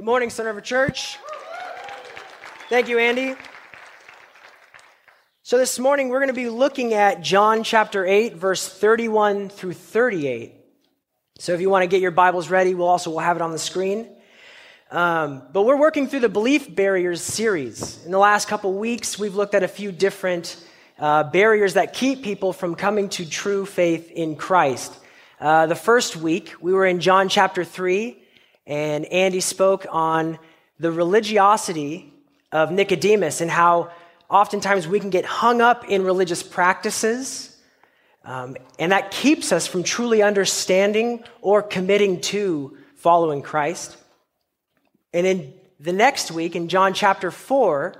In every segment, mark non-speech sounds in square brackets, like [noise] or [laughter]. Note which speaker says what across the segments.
Speaker 1: Good morning, Son River Church. Thank you, Andy. So, this morning we're going to be looking at John chapter 8, verse 31 through 38. So, if you want to get your Bibles ready, we'll also we'll have it on the screen. Um, but we're working through the Belief Barriers series. In the last couple weeks, we've looked at a few different uh, barriers that keep people from coming to true faith in Christ. Uh, the first week, we were in John chapter 3, and Andy spoke on the religiosity of Nicodemus and how oftentimes we can get hung up in religious practices, um, and that keeps us from truly understanding or committing to following Christ. And in the next week, in John chapter 4,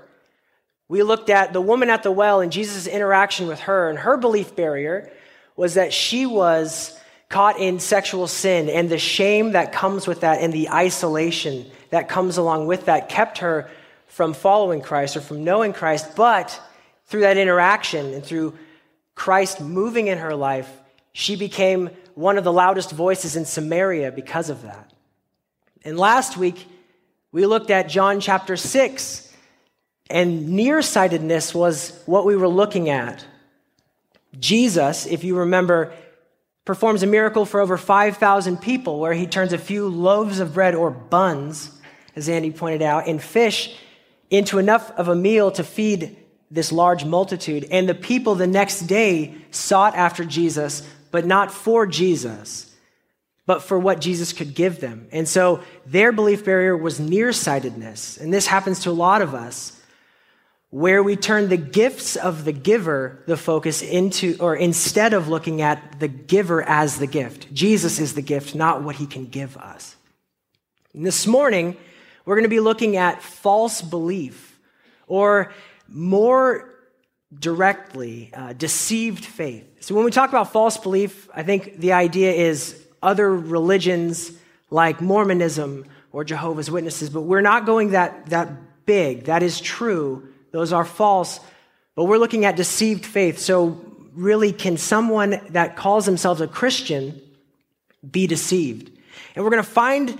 Speaker 1: we looked at the woman at the well and Jesus' interaction with her, and her belief barrier was that she was caught in sexual sin and the shame that comes with that and the isolation that comes along with that kept her from following Christ or from knowing Christ. But through that interaction and through Christ moving in her life, she became one of the loudest voices in Samaria because of that. And last week, we looked at John chapter 6, and nearsightedness was what we were looking at. Jesus, if you remember, performs a miracle for over 5,000 people where he turns a few loaves of bread or buns, as Andy pointed out, and fish into enough of a meal to feed this large multitude. And the people the next day sought after Jesus, but not for Jesus, but for what Jesus could give them. And so their belief barrier was nearsightedness. And this happens to a lot of us where we turn the gifts of the giver the focus into, or instead of looking at the giver as the gift. Jesus is the gift, not what he can give us. And this morning, we're going to be looking at false belief, or more directly, uh, deceived faith. So when we talk about false belief, I think the idea is other religions like Mormonism or Jehovah's Witnesses, but we're not going that, that big. That is true those are false. But we're looking at deceived faith. So, really, can someone that calls themselves a Christian be deceived? And we're going to find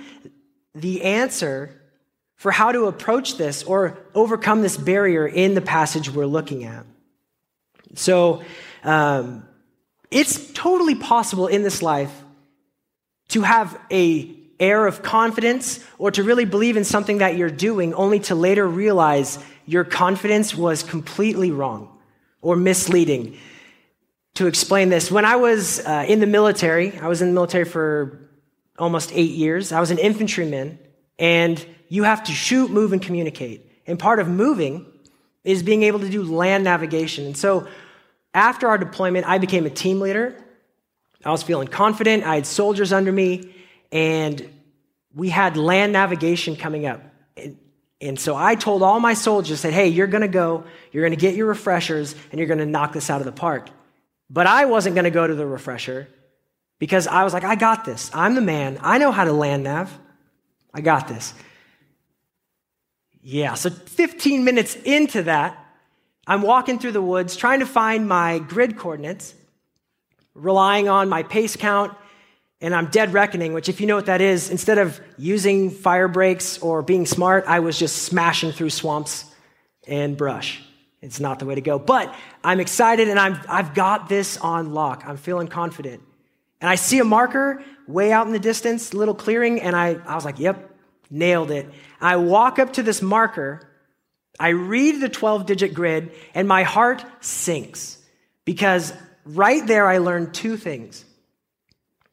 Speaker 1: the answer for how to approach this or overcome this barrier in the passage we're looking at. So, um, it's totally possible in this life to have a air of confidence or to really believe in something that you're doing only to later realize your confidence was completely wrong or misleading. To explain this, when I was uh, in the military, I was in the military for almost eight years. I was an infantryman, and you have to shoot, move, and communicate. And part of moving is being able to do land navigation. And so after our deployment, I became a team leader. I was feeling confident. I had soldiers under me, and we had land navigation coming up. And so I told all my soldiers, said, hey, you're going to go, you're going to get your refreshers, and you're going to knock this out of the park. But I wasn't going to go to the refresher because I was like, I got this. I'm the man. I know how to land nav. I got this. Yeah, so 15 minutes into that, I'm walking through the woods trying to find my grid coordinates, relying on my pace count and I'm dead reckoning, which, if you know what that is, instead of using fire breaks or being smart, I was just smashing through swamps and brush. It's not the way to go. But I'm excited and I'm, I've got this on lock. I'm feeling confident. And I see a marker way out in the distance, little clearing, and I, I was like, yep, nailed it. I walk up to this marker, I read the 12 digit grid, and my heart sinks because right there I learned two things.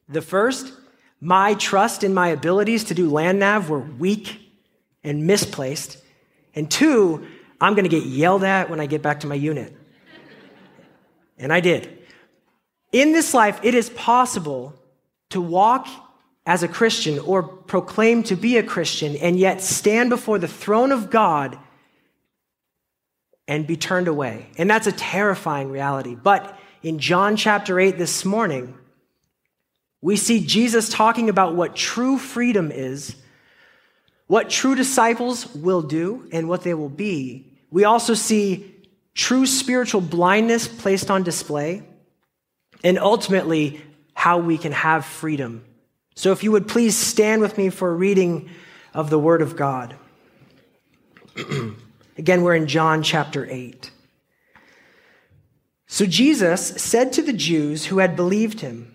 Speaker 1: The first, my trust in my abilities to do land nav were weak and misplaced. And two, I'm going to get yelled at when I get back to my unit. And I did. In this life, it is possible to walk as a Christian or proclaim to be a Christian and yet stand before the throne of God and be turned away. And that's a terrifying reality. But in John chapter 8 this morning, we see Jesus talking about what true freedom is, what true disciples will do, and what they will be. We also see true spiritual blindness placed on display, and ultimately, how we can have freedom. So, if you would please stand with me for a reading of the Word of God. [clears throat] Again, we're in John chapter 8. So Jesus said to the Jews who had believed him,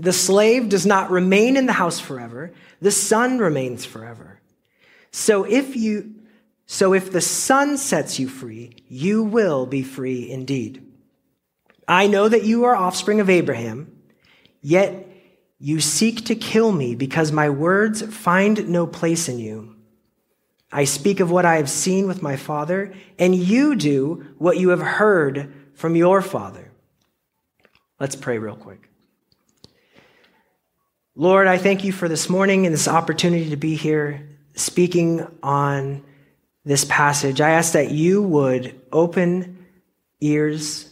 Speaker 1: The slave does not remain in the house forever, the son remains forever. So if you so if the son sets you free, you will be free indeed. I know that you are offspring of Abraham, yet you seek to kill me because my words find no place in you. I speak of what I have seen with my father, and you do what you have heard from your father. Let's pray real quick. Lord, I thank you for this morning and this opportunity to be here speaking on this passage. I ask that you would open ears,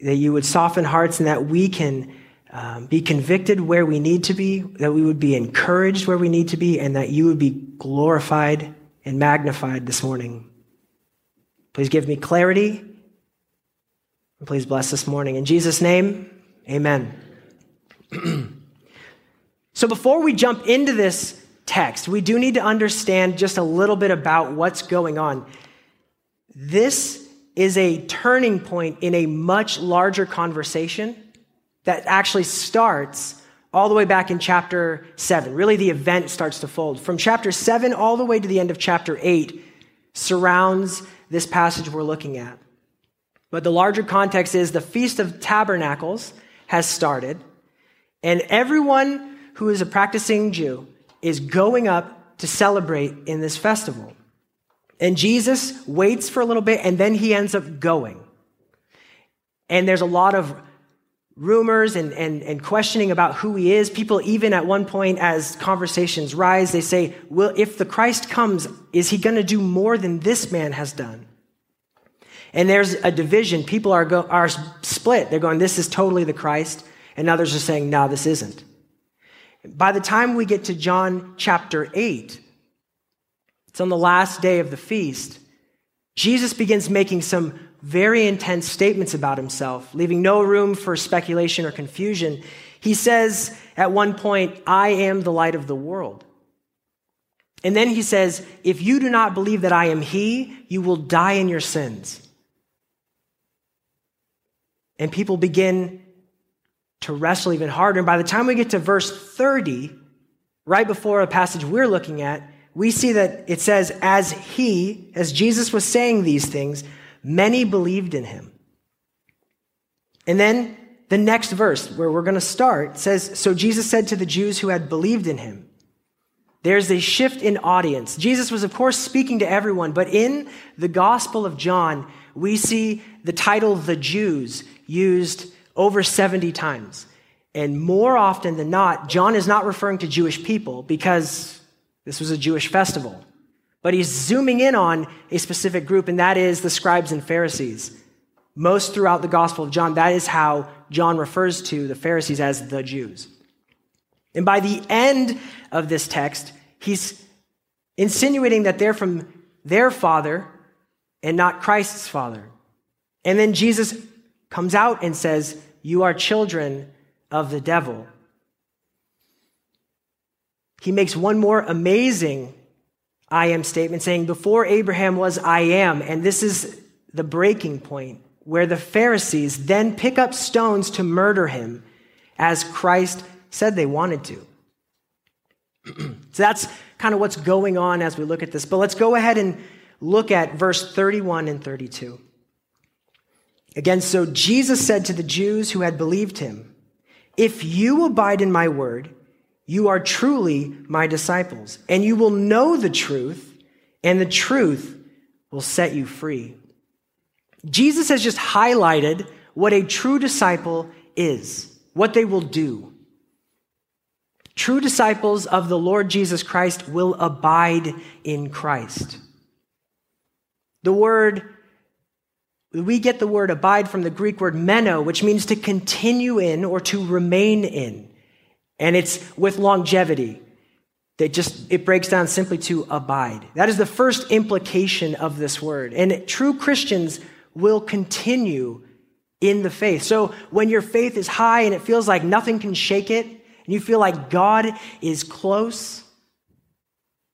Speaker 1: that you would soften hearts, and that we can um, be convicted where we need to be, that we would be encouraged where we need to be, and that you would be glorified and magnified this morning. Please give me clarity. Please bless this morning. In Jesus' name, amen. [clears throat] so before we jump into this text, we do need to understand just a little bit about what's going on. This is a turning point in a much larger conversation that actually starts all the way back in chapter 7. Really, the event starts to fold. From chapter 7 all the way to the end of chapter 8 surrounds this passage we're looking at. But the larger context is the Feast of Tabernacles has started, and everyone who is a practicing Jew is going up to celebrate in this festival. And Jesus waits for a little bit, and then he ends up going. And there's a lot of rumors and, and, and questioning about who he is. People, even at one point, as conversations rise, they say, Well, if the Christ comes, is he going to do more than this man has done? And there's a division. People are, go, are split. They're going, This is totally the Christ. And others are saying, No, this isn't. By the time we get to John chapter 8, it's on the last day of the feast, Jesus begins making some very intense statements about himself, leaving no room for speculation or confusion. He says at one point, I am the light of the world. And then he says, If you do not believe that I am He, you will die in your sins. And people begin to wrestle even harder. And by the time we get to verse 30, right before a passage we're looking at, we see that it says, As He, as Jesus was saying these things, Many believed in him. And then the next verse, where we're going to start, says So Jesus said to the Jews who had believed in him, there's a shift in audience. Jesus was, of course, speaking to everyone, but in the Gospel of John, we see the title the Jews used over 70 times. And more often than not, John is not referring to Jewish people because this was a Jewish festival. But he's zooming in on a specific group, and that is the scribes and Pharisees. Most throughout the Gospel of John, that is how John refers to the Pharisees as the Jews. And by the end of this text, he's insinuating that they're from their father and not Christ's father. And then Jesus comes out and says, You are children of the devil. He makes one more amazing I am statement saying, Before Abraham was, I am. And this is the breaking point where the Pharisees then pick up stones to murder him as Christ said they wanted to. [clears throat] so that's kind of what's going on as we look at this. But let's go ahead and look at verse 31 and 32. Again, so Jesus said to the Jews who had believed him, If you abide in my word, you are truly my disciples, and you will know the truth, and the truth will set you free. Jesus has just highlighted what a true disciple is, what they will do. True disciples of the Lord Jesus Christ will abide in Christ. The word, we get the word abide from the Greek word meno, which means to continue in or to remain in. And it's with longevity. That just, it breaks down simply to abide. That is the first implication of this word. And true Christians will continue in the faith. So when your faith is high and it feels like nothing can shake it, and you feel like God is close,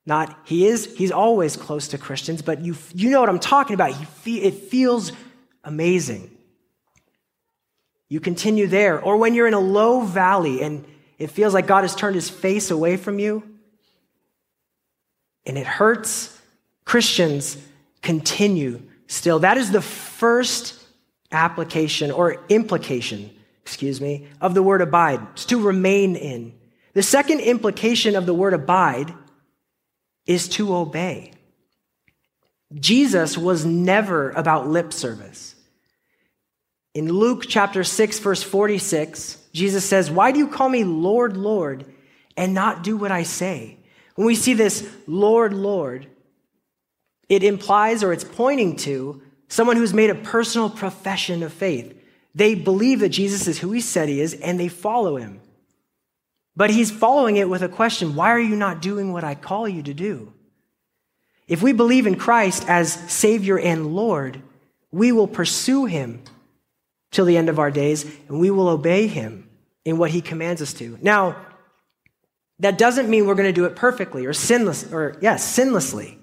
Speaker 1: not he is, he's always close to Christians, but you, you know what I'm talking about. He, it feels amazing. You continue there. Or when you're in a low valley and it feels like God has turned his face away from you and it hurts, Christians continue still. That is the first application or implication, excuse me, of the word abide. It's to remain in. The second implication of the word abide is to obey. Jesus was never about lip service. In Luke chapter 6, verse 46, Jesus says, Why do you call me Lord, Lord, and not do what I say? When we see this Lord, Lord, it implies or it's pointing to someone who's made a personal profession of faith. They believe that Jesus is who he said he is and they follow him. But he's following it with a question Why are you not doing what I call you to do? If we believe in Christ as Savior and Lord, we will pursue him till the end of our days and we will obey him in what he commands us to. Now, that doesn't mean we're going to do it perfectly or sinless or yes, sinlessly.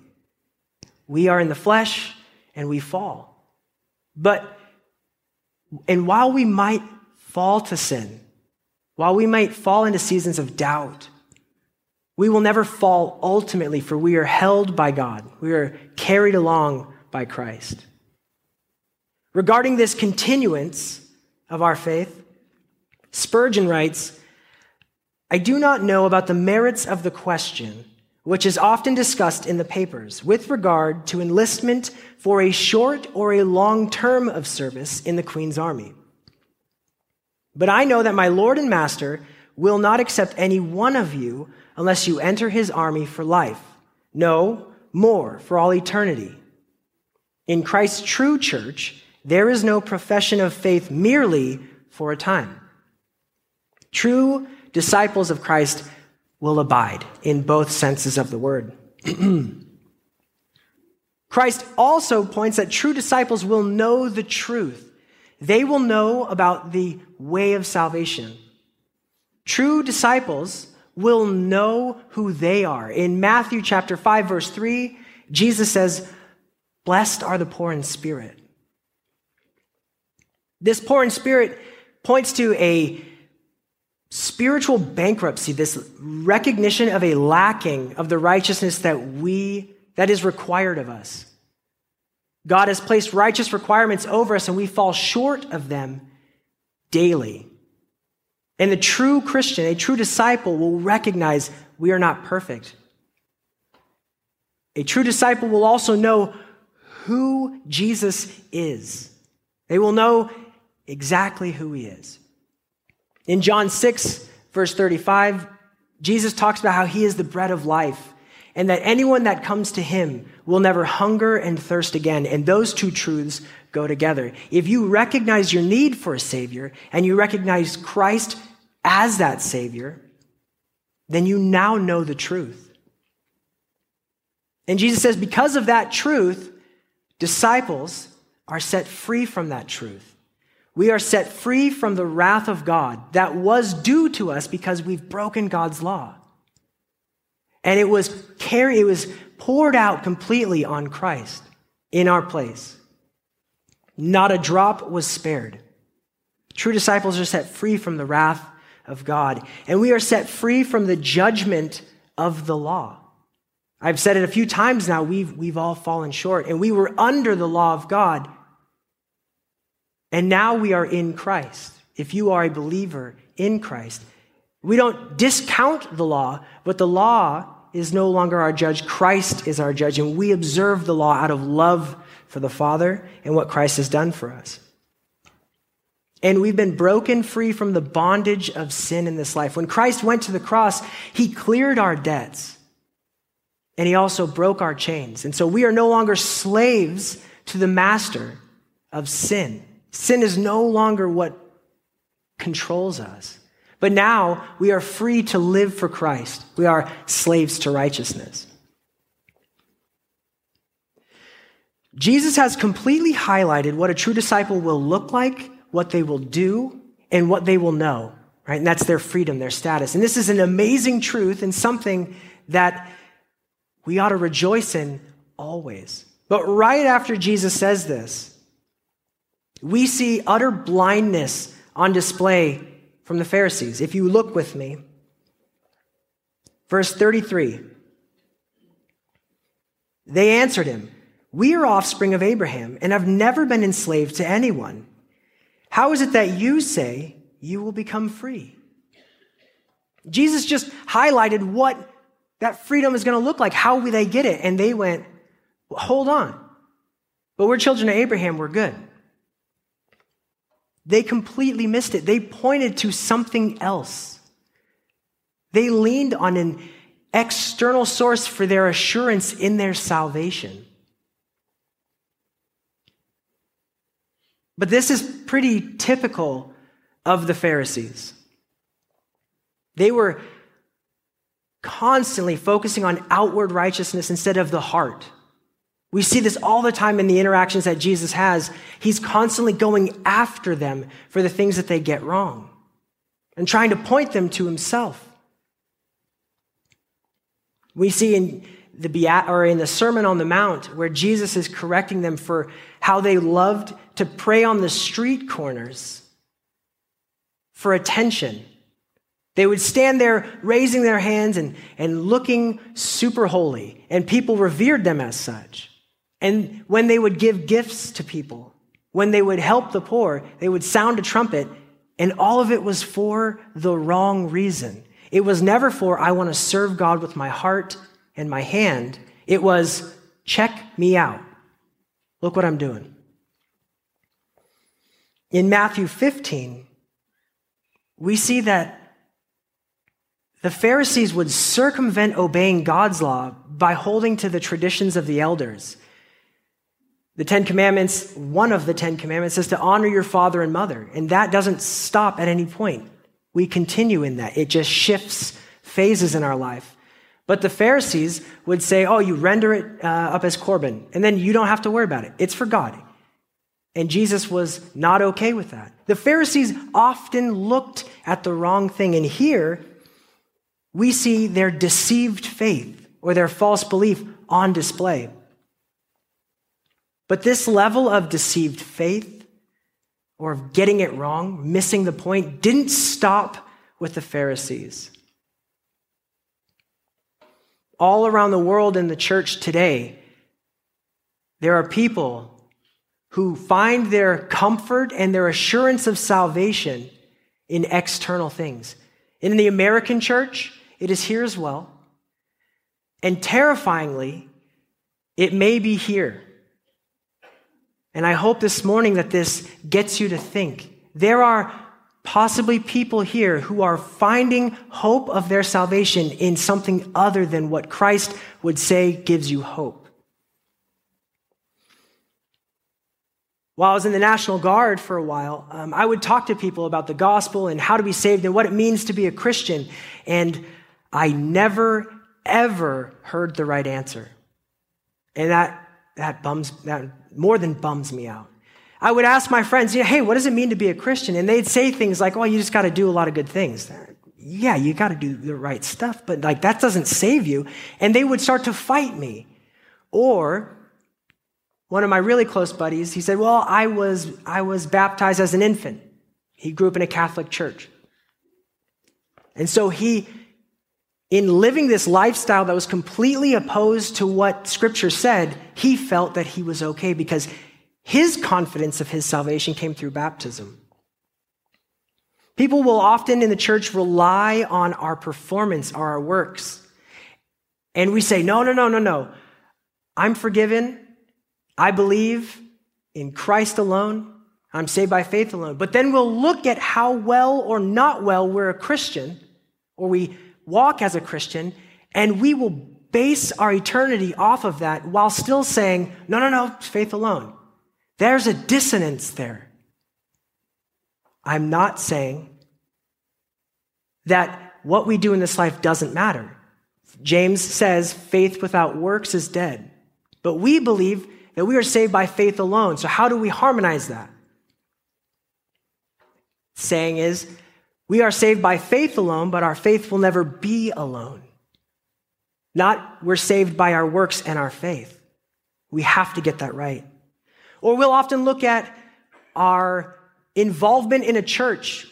Speaker 1: We are in the flesh and we fall. But and while we might fall to sin, while we might fall into seasons of doubt, we will never fall ultimately, for we are held by God. We are carried along by Christ. Regarding this continuance of our faith, Spurgeon writes I do not know about the merits of the question, which is often discussed in the papers, with regard to enlistment for a short or a long term of service in the Queen's Army. But I know that my Lord and Master will not accept any one of you unless you enter his army for life. No, more, for all eternity. In Christ's true church, there is no profession of faith merely for a time. True disciples of Christ will abide in both senses of the word. [clears throat] Christ also points that true disciples will know the truth. They will know about the way of salvation. True disciples will know who they are. In Matthew chapter 5 verse 3, Jesus says, "Blessed are the poor in spirit." This poor in spirit points to a spiritual bankruptcy, this recognition of a lacking of the righteousness that we that is required of us. God has placed righteous requirements over us and we fall short of them daily. And the true Christian, a true disciple will recognize we are not perfect. A true disciple will also know who Jesus is. They will know exactly who he is. In John 6, verse 35, Jesus talks about how he is the bread of life and that anyone that comes to him will never hunger and thirst again. And those two truths go together. If you recognize your need for a Savior and you recognize Christ as that Savior, then you now know the truth. And Jesus says, because of that truth, disciples are set free from that truth we are set free from the wrath of God that was due to us because we've broken God's law. And it was carried, it was poured out completely on Christ in our place. Not a drop was spared. True disciples are set free from the wrath of God, and we are set free from the judgment of the law. I've said it a few times now, we've, we've all fallen short, and we were under the law of God and now we are in Christ. If you are a believer in Christ, we don't discount the law, but the law is no longer our judge. Christ is our judge, and we observe the law out of love for the Father and what Christ has done for us. And we've been broken free from the bondage of sin in this life. When Christ went to the cross, he cleared our debts. and he also broke our chains. And so we are no longer slaves to the master of sin. Sin is no longer what controls us. But now we are free to live for Christ. We are slaves to righteousness. Jesus has completely highlighted what a true disciple will look like, what they will do, and what they will know, right? And that's their freedom, their status. And this is an amazing truth and something that we ought to rejoice in always. But right after Jesus says this, we see utter blindness on display from the Pharisees. If you look with me, verse 33, they answered him, We are offspring of Abraham and have never been enslaved to anyone. How is it that you say you will become free? Jesus just highlighted what that freedom is going to look like. How will they get it? And they went, well, hold on. But we're children of Abraham, we're good. They completely missed it. They pointed to something else. They leaned on an external source for their assurance in their salvation. But this is pretty typical of the Pharisees. They were constantly focusing on outward righteousness instead of the heart. We see this all the time in the interactions that Jesus has. He's constantly going after them for the things that they get wrong and trying to point them to himself. We see in the or in the Sermon on the Mount where Jesus is correcting them for how they loved to pray on the street corners for attention they would stand there raising their hands and, and looking super holy, and people revered them as such. And when they would give gifts to people, when they would help the poor, they would sound a trumpet, and all of it was for the wrong reason. It was never for, I want to serve God with my heart and my hand. It was, check me out. Look what I'm doing. In Matthew 15, we see that the Pharisees would circumvent obeying God's law by holding to the traditions of the elders. The Ten Commandments, one of the Ten Commandments says to honor your father and mother. And that doesn't stop at any point. We continue in that. It just shifts phases in our life. But the Pharisees would say, oh, you render it uh, up as Corban, and then you don't have to worry about it. It's for God. And Jesus was not okay with that. The Pharisees often looked at the wrong thing. And here, we see their deceived faith or their false belief on display. But this level of deceived faith or of getting it wrong, missing the point, didn't stop with the Pharisees. All around the world in the church today, there are people who find their comfort and their assurance of salvation in external things. In the American church, it is here as well. And terrifyingly, it may be here. And I hope this morning that this gets you to think. There are possibly people here who are finding hope of their salvation in something other than what Christ would say gives you hope. While I was in the National Guard for a while, um, I would talk to people about the gospel and how to be saved and what it means to be a Christian. And I never, ever heard the right answer. And that, that bums, that more than bums me out. I would ask my friends, yeah, hey, what does it mean to be a Christian? And they'd say things like, oh, you just got to do a lot of good things. Yeah, you got to do the right stuff, but like that doesn't save you. And they would start to fight me. Or one of my really close buddies, he said, well, I was, I was baptized as an infant. He grew up in a Catholic church. And so he in living this lifestyle that was completely opposed to what scripture said, he felt that he was okay because his confidence of his salvation came through baptism. People will often in the church rely on our performance, or our works. And we say, no, no, no, no, no. I'm forgiven. I believe in Christ alone. I'm saved by faith alone. But then we'll look at how well or not well we're a Christian, or we walk as a Christian, and we will base our eternity off of that while still saying, no, no, no, faith alone. There's a dissonance there. I'm not saying that what we do in this life doesn't matter. James says faith without works is dead. But we believe that we are saved by faith alone. So, how do we harmonize that? Saying is, we are saved by faith alone, but our faith will never be alone. Not we're saved by our works and our faith. We have to get that right. Or we'll often look at our involvement in a church,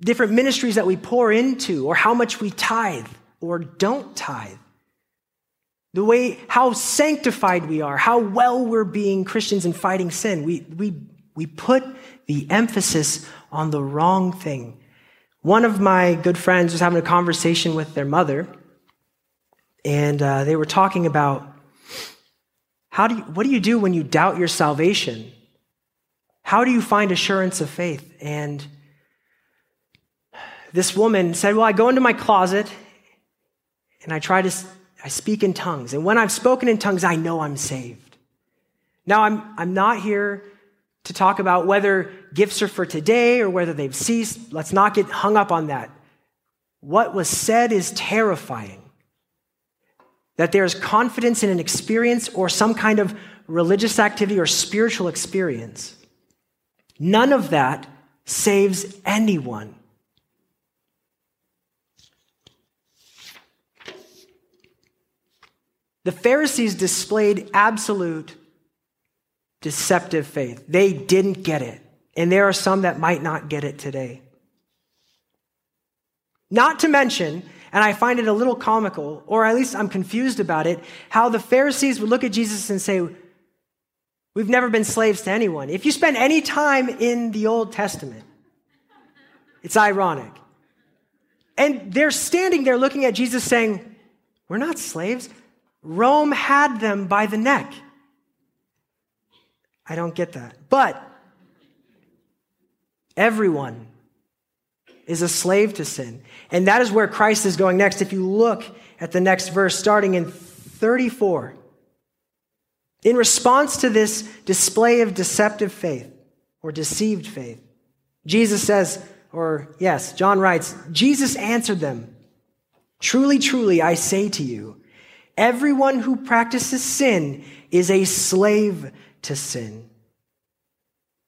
Speaker 1: different ministries that we pour into, or how much we tithe or don't tithe. The way, how sanctified we are, how well we're being Christians and fighting sin. We, we, we put the emphasis on the wrong thing. One of my good friends was having a conversation with their mother, and uh, they were talking about how do you, what do you do when you doubt your salvation? How do you find assurance of faith? And this woman said, Well, I go into my closet and I try to I speak in tongues. And when I've spoken in tongues, I know I'm saved. Now, I'm, I'm not here to talk about whether gifts are for today or whether they've ceased. Let's not get hung up on that. What was said is terrifying. That there's confidence in an experience or some kind of religious activity or spiritual experience. None of that saves anyone. The Pharisees displayed absolute deceptive faith. They didn't get it. And there are some that might not get it today. Not to mention, and I find it a little comical, or at least I'm confused about it, how the Pharisees would look at Jesus and say, We've never been slaves to anyone. If you spend any time in the Old Testament, it's ironic. And they're standing there looking at Jesus saying, We're not slaves. Rome had them by the neck. I don't get that. But everyone is a slave to sin. And that is where Christ is going next. If you look at the next verse, starting in 34, in response to this display of deceptive faith or deceived faith, Jesus says, or yes, John writes, Jesus answered them, Truly, truly, I say to you, Everyone who practices sin is a slave to sin.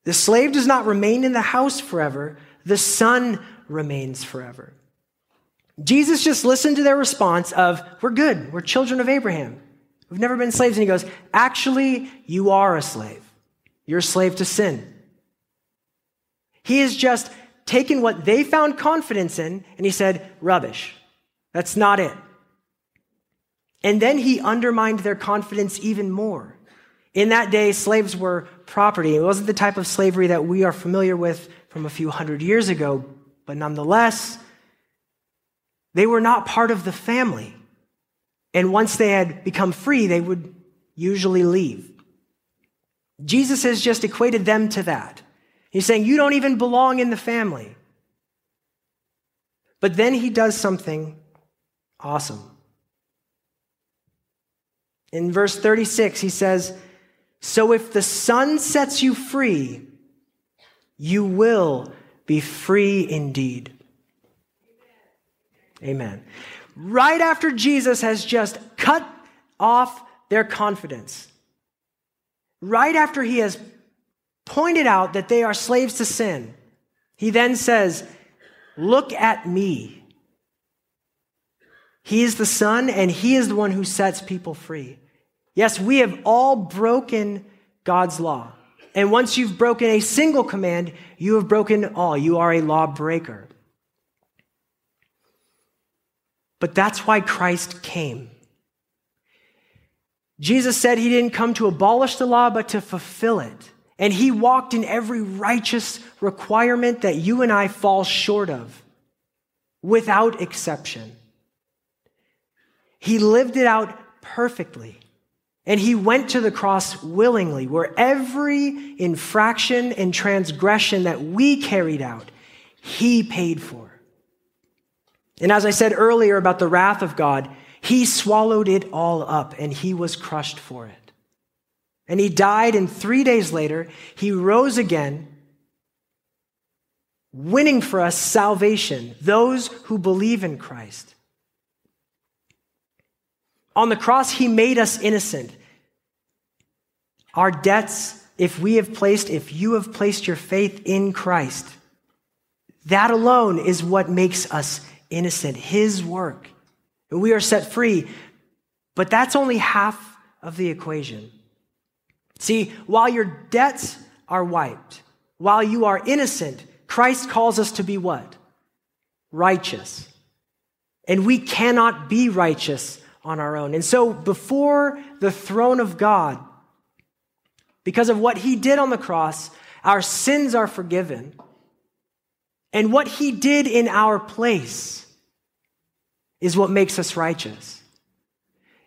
Speaker 1: The slave does not remain in the house forever, the son remains forever. Jesus just listened to their response of, We're good, we're children of Abraham. We've never been slaves. And he goes, Actually, you are a slave. You're a slave to sin. He has just taken what they found confidence in and he said, Rubbish. That's not it. And then he undermined their confidence even more. In that day, slaves were property. It wasn't the type of slavery that we are familiar with from a few hundred years ago, but nonetheless, they were not part of the family. And once they had become free, they would usually leave. Jesus has just equated them to that. He's saying, You don't even belong in the family. But then he does something awesome. In verse 36, he says, So if the Son sets you free, you will be free indeed. Amen. Right after Jesus has just cut off their confidence, right after he has pointed out that they are slaves to sin, he then says, Look at me. He is the Son, and He is the one who sets people free. Yes, we have all broken God's law. And once you've broken a single command, you have broken all. You are a lawbreaker. But that's why Christ came. Jesus said he didn't come to abolish the law, but to fulfill it. And he walked in every righteous requirement that you and I fall short of, without exception. He lived it out perfectly. And he went to the cross willingly, where every infraction and transgression that we carried out, he paid for. And as I said earlier about the wrath of God, He swallowed it all up and he was crushed for it. And he died, and three days later, he rose again, winning for us salvation, those who believe in Christ. On the cross, he made us innocent. Our debts, if we have placed, if you have placed your faith in Christ, that alone is what makes us innocent, his work. We are set free. But that's only half of the equation. See, while your debts are wiped, while you are innocent, Christ calls us to be what? Righteous. And we cannot be righteous on our own. And so before the throne of God, because of what he did on the cross, our sins are forgiven. And what he did in our place is what makes us righteous.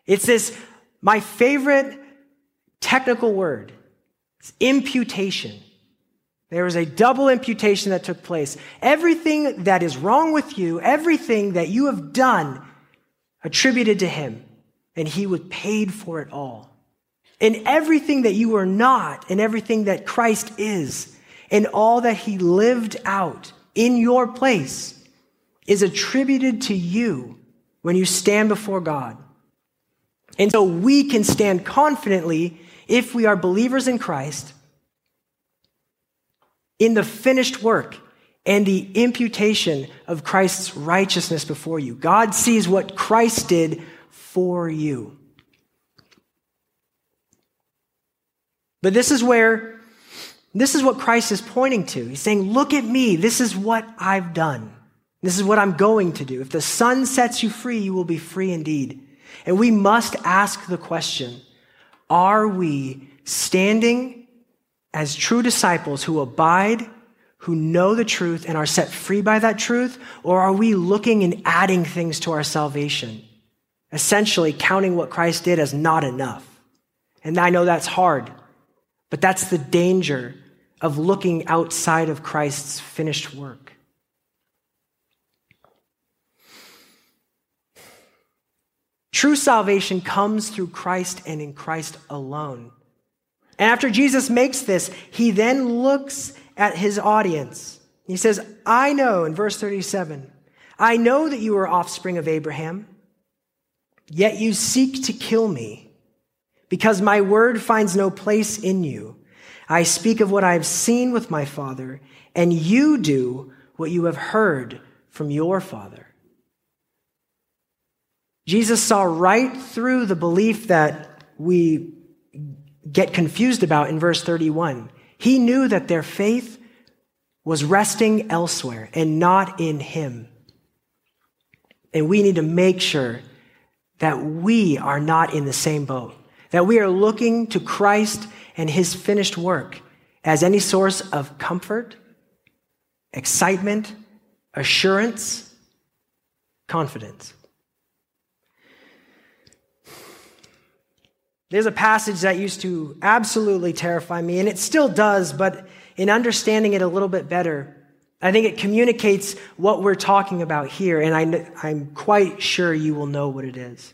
Speaker 1: It's this, my favorite technical word. It's imputation. There was a double imputation that took place. Everything that is wrong with you, everything that you have done, attributed to him, and he was paid for it all. And everything that you are not, and everything that Christ is, and all that he lived out in your place is attributed to you when you stand before God. And so we can stand confidently if we are believers in Christ in the finished work and the imputation of Christ's righteousness before you. God sees what Christ did for you. But this is where, this is what Christ is pointing to. He's saying, Look at me. This is what I've done. This is what I'm going to do. If the Son sets you free, you will be free indeed. And we must ask the question Are we standing as true disciples who abide, who know the truth, and are set free by that truth? Or are we looking and adding things to our salvation? Essentially, counting what Christ did as not enough. And I know that's hard, but that's the danger of looking outside of Christ's finished work. True salvation comes through Christ and in Christ alone. And after Jesus makes this, he then looks at his audience. He says, I know, in verse 37, I know that you are offspring of Abraham, yet you seek to kill me, because my word finds no place in you. I speak of what I have seen with my father, and you do what you have heard from your father. Jesus saw right through the belief that we get confused about in verse 31. He knew that their faith was resting elsewhere and not in Him. And we need to make sure that we are not in the same boat, that we are looking to Christ and His finished work as any source of comfort, excitement, assurance, confidence. There's a passage that used to absolutely terrify me, and it still does, but in understanding it a little bit better, I think it communicates what we're talking about here, and I, am quite sure you will know what it is.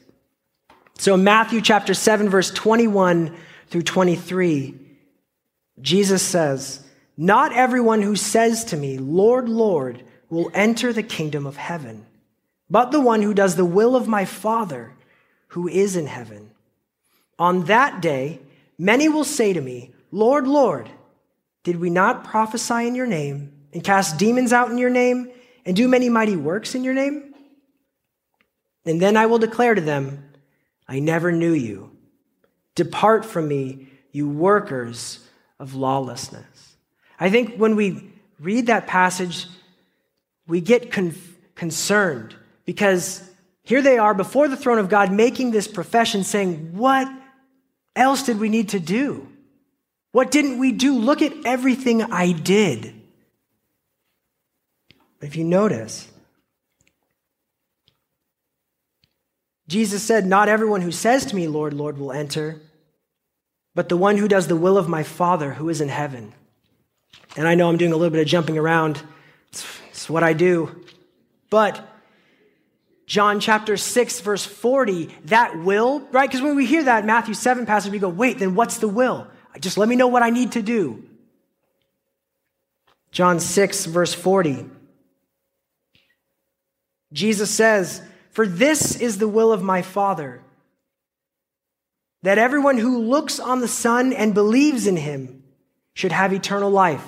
Speaker 1: So, Matthew chapter 7, verse 21 through 23, Jesus says, Not everyone who says to me, Lord, Lord, will enter the kingdom of heaven, but the one who does the will of my Father who is in heaven. On that day, many will say to me, Lord, Lord, did we not prophesy in your name and cast demons out in your name and do many mighty works in your name? And then I will declare to them, I never knew you. Depart from me, you workers of lawlessness. I think when we read that passage, we get con- concerned because here they are before the throne of God making this profession saying, What else did we need to do? What didn't we do? Look at everything I did. If you notice, Jesus said, Not everyone who says to me, Lord, Lord, will enter, but the one who does the will of my Father who is in heaven. And I know I'm doing a little bit of jumping around, it's, it's what I do. But John chapter 6, verse 40, that will, right? Because when we hear that Matthew 7 passage, we go, wait, then what's the will? Just let me know what I need to do. John 6, verse 40. Jesus says, For this is the will of my Father, that everyone who looks on the Son and believes in him should have eternal life,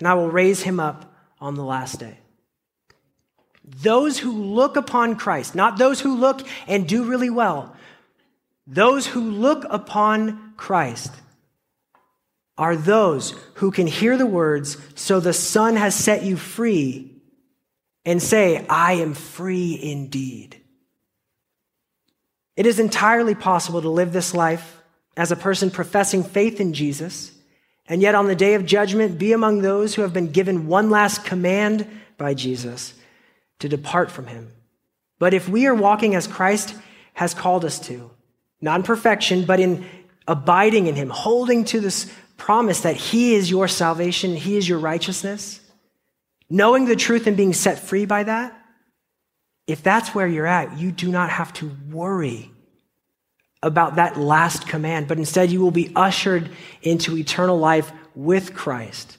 Speaker 1: and I will raise him up on the last day. Those who look upon Christ, not those who look and do really well, those who look upon Christ are those who can hear the words, So the Son has set you free, and say, I am free indeed. It is entirely possible to live this life as a person professing faith in Jesus, and yet on the day of judgment be among those who have been given one last command by Jesus to depart from him. But if we are walking as Christ has called us to, not in perfection, but in abiding in him, holding to this promise that he is your salvation, he is your righteousness, knowing the truth and being set free by that, if that's where you're at, you do not have to worry about that last command, but instead you will be ushered into eternal life with Christ.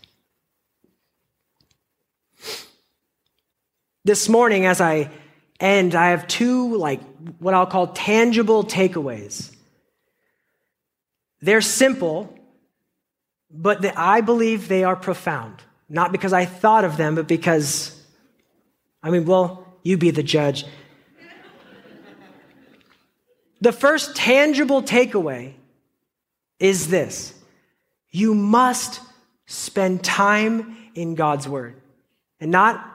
Speaker 1: This morning, as I end, I have two, like, what I'll call tangible takeaways. They're simple, but the, I believe they are profound. Not because I thought of them, but because, I mean, well, you be the judge. the first tangible takeaway is this you must spend time in God's Word. And not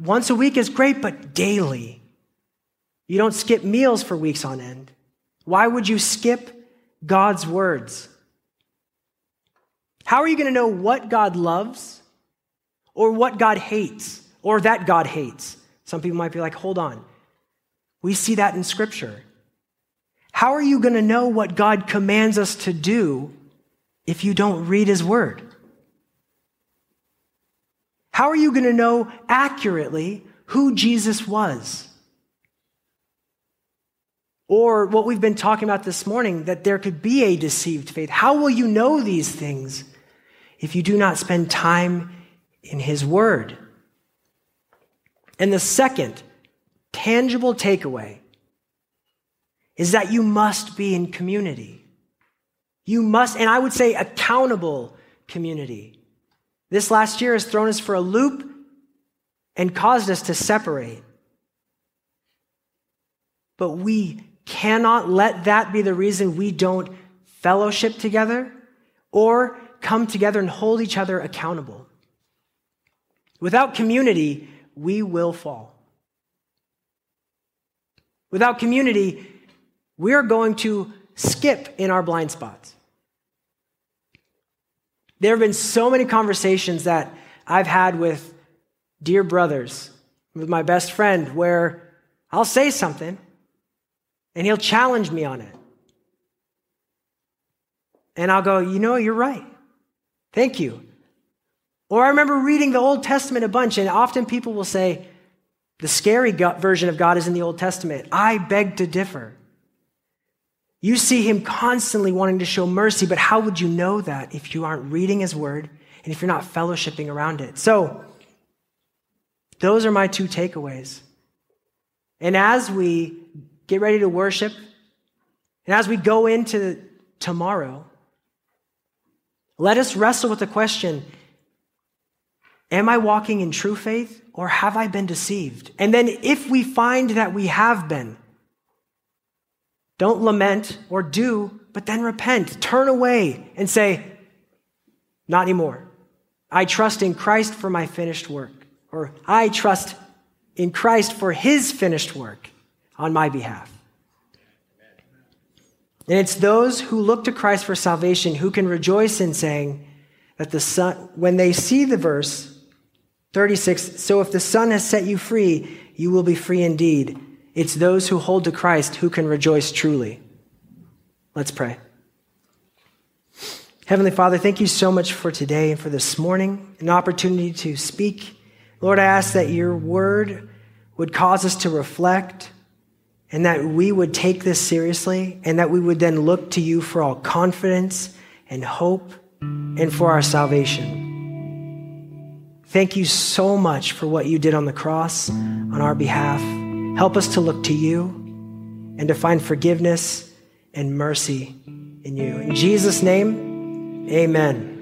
Speaker 1: once a week is great, but daily. You don't skip meals for weeks on end. Why would you skip God's words? How are you going to know what God loves or what God hates or that God hates? Some people might be like, hold on. We see that in Scripture. How are you going to know what God commands us to do if you don't read His Word? How are you going to know accurately who Jesus was? Or what we've been talking about this morning, that there could be a deceived faith. How will you know these things if you do not spend time in His Word? And the second tangible takeaway is that you must be in community. You must, and I would say accountable community. This last year has thrown us for a loop and caused us to separate. But we cannot let that be the reason we don't fellowship together or come together and hold each other accountable. Without community, we will fall. Without community, we're going to skip in our blind spots. There have been so many conversations that I've had with dear brothers, with my best friend, where I'll say something and he'll challenge me on it. And I'll go, you know, you're right. Thank you. Or I remember reading the Old Testament a bunch, and often people will say, the scary version of God is in the Old Testament. I beg to differ. You see him constantly wanting to show mercy, but how would you know that if you aren't reading his word and if you're not fellowshipping around it? So, those are my two takeaways. And as we get ready to worship, and as we go into tomorrow, let us wrestle with the question Am I walking in true faith or have I been deceived? And then if we find that we have been, don't lament or do, but then repent. Turn away and say, Not anymore. I trust in Christ for my finished work. Or I trust in Christ for his finished work on my behalf. And it's those who look to Christ for salvation who can rejoice in saying that the Son, when they see the verse 36, so if the Son has set you free, you will be free indeed. It's those who hold to Christ who can rejoice truly. Let's pray. Heavenly Father, thank you so much for today and for this morning, an opportunity to speak. Lord, I ask that your word would cause us to reflect and that we would take this seriously and that we would then look to you for all confidence and hope and for our salvation. Thank you so much for what you did on the cross on our behalf. Help us to look to you and to find forgiveness and mercy in you. In Jesus' name, amen.